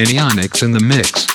Anionics in the mix.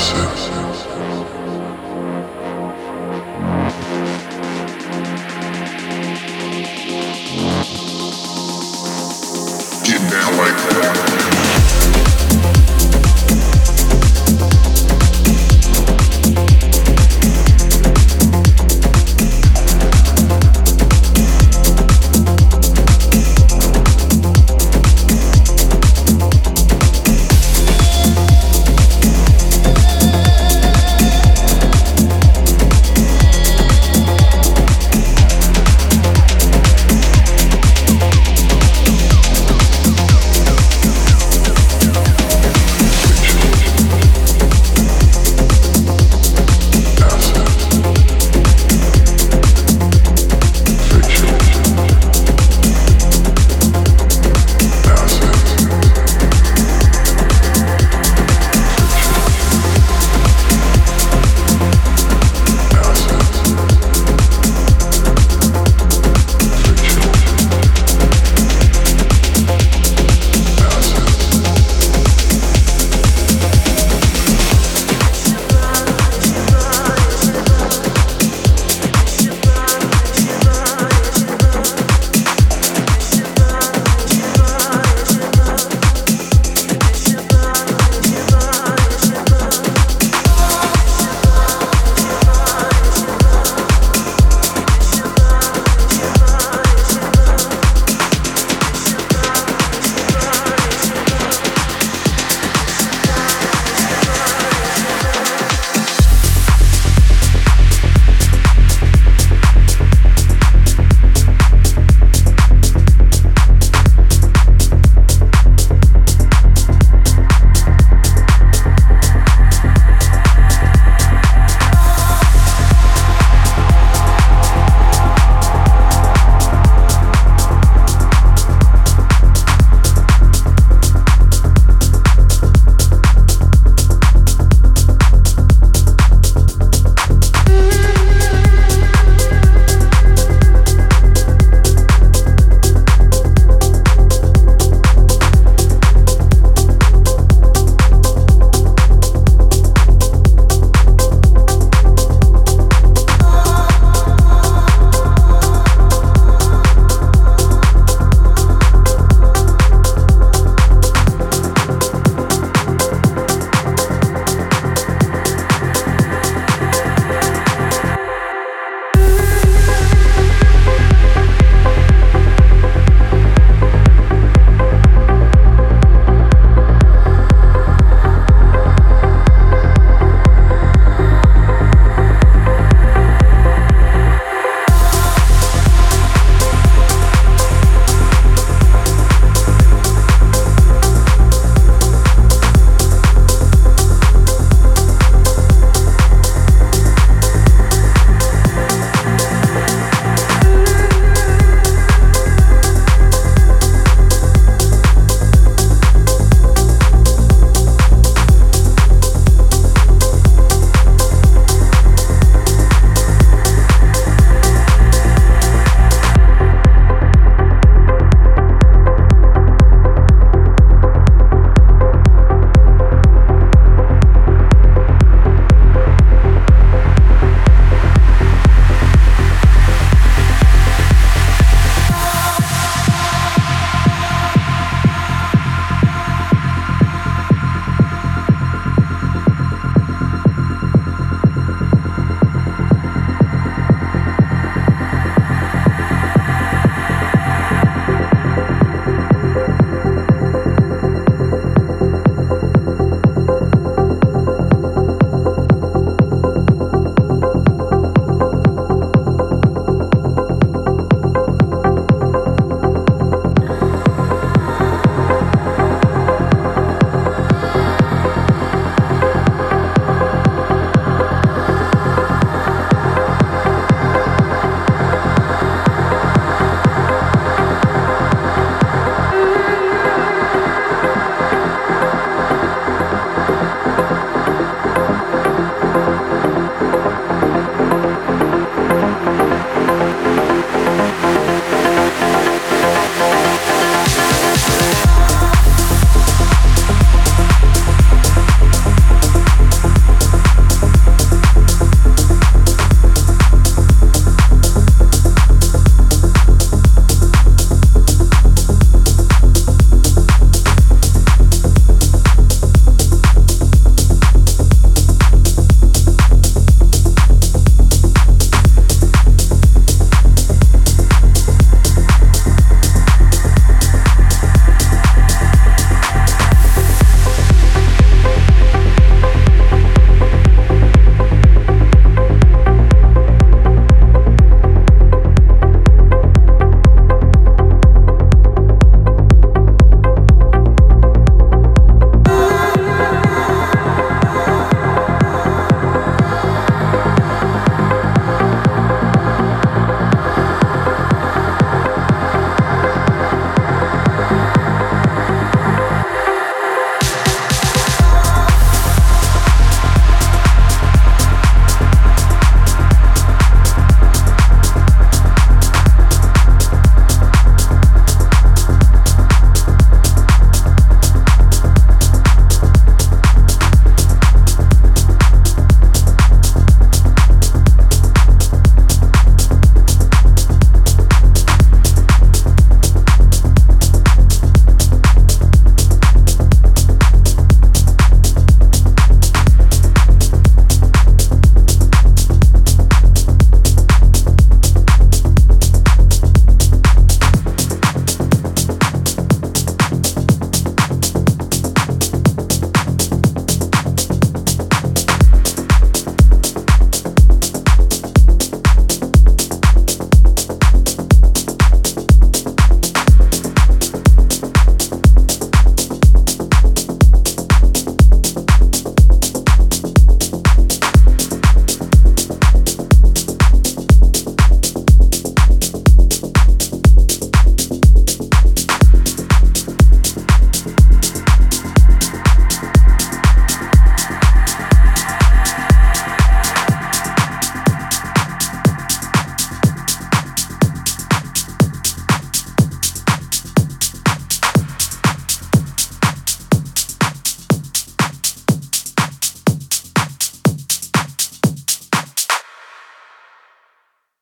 Acid.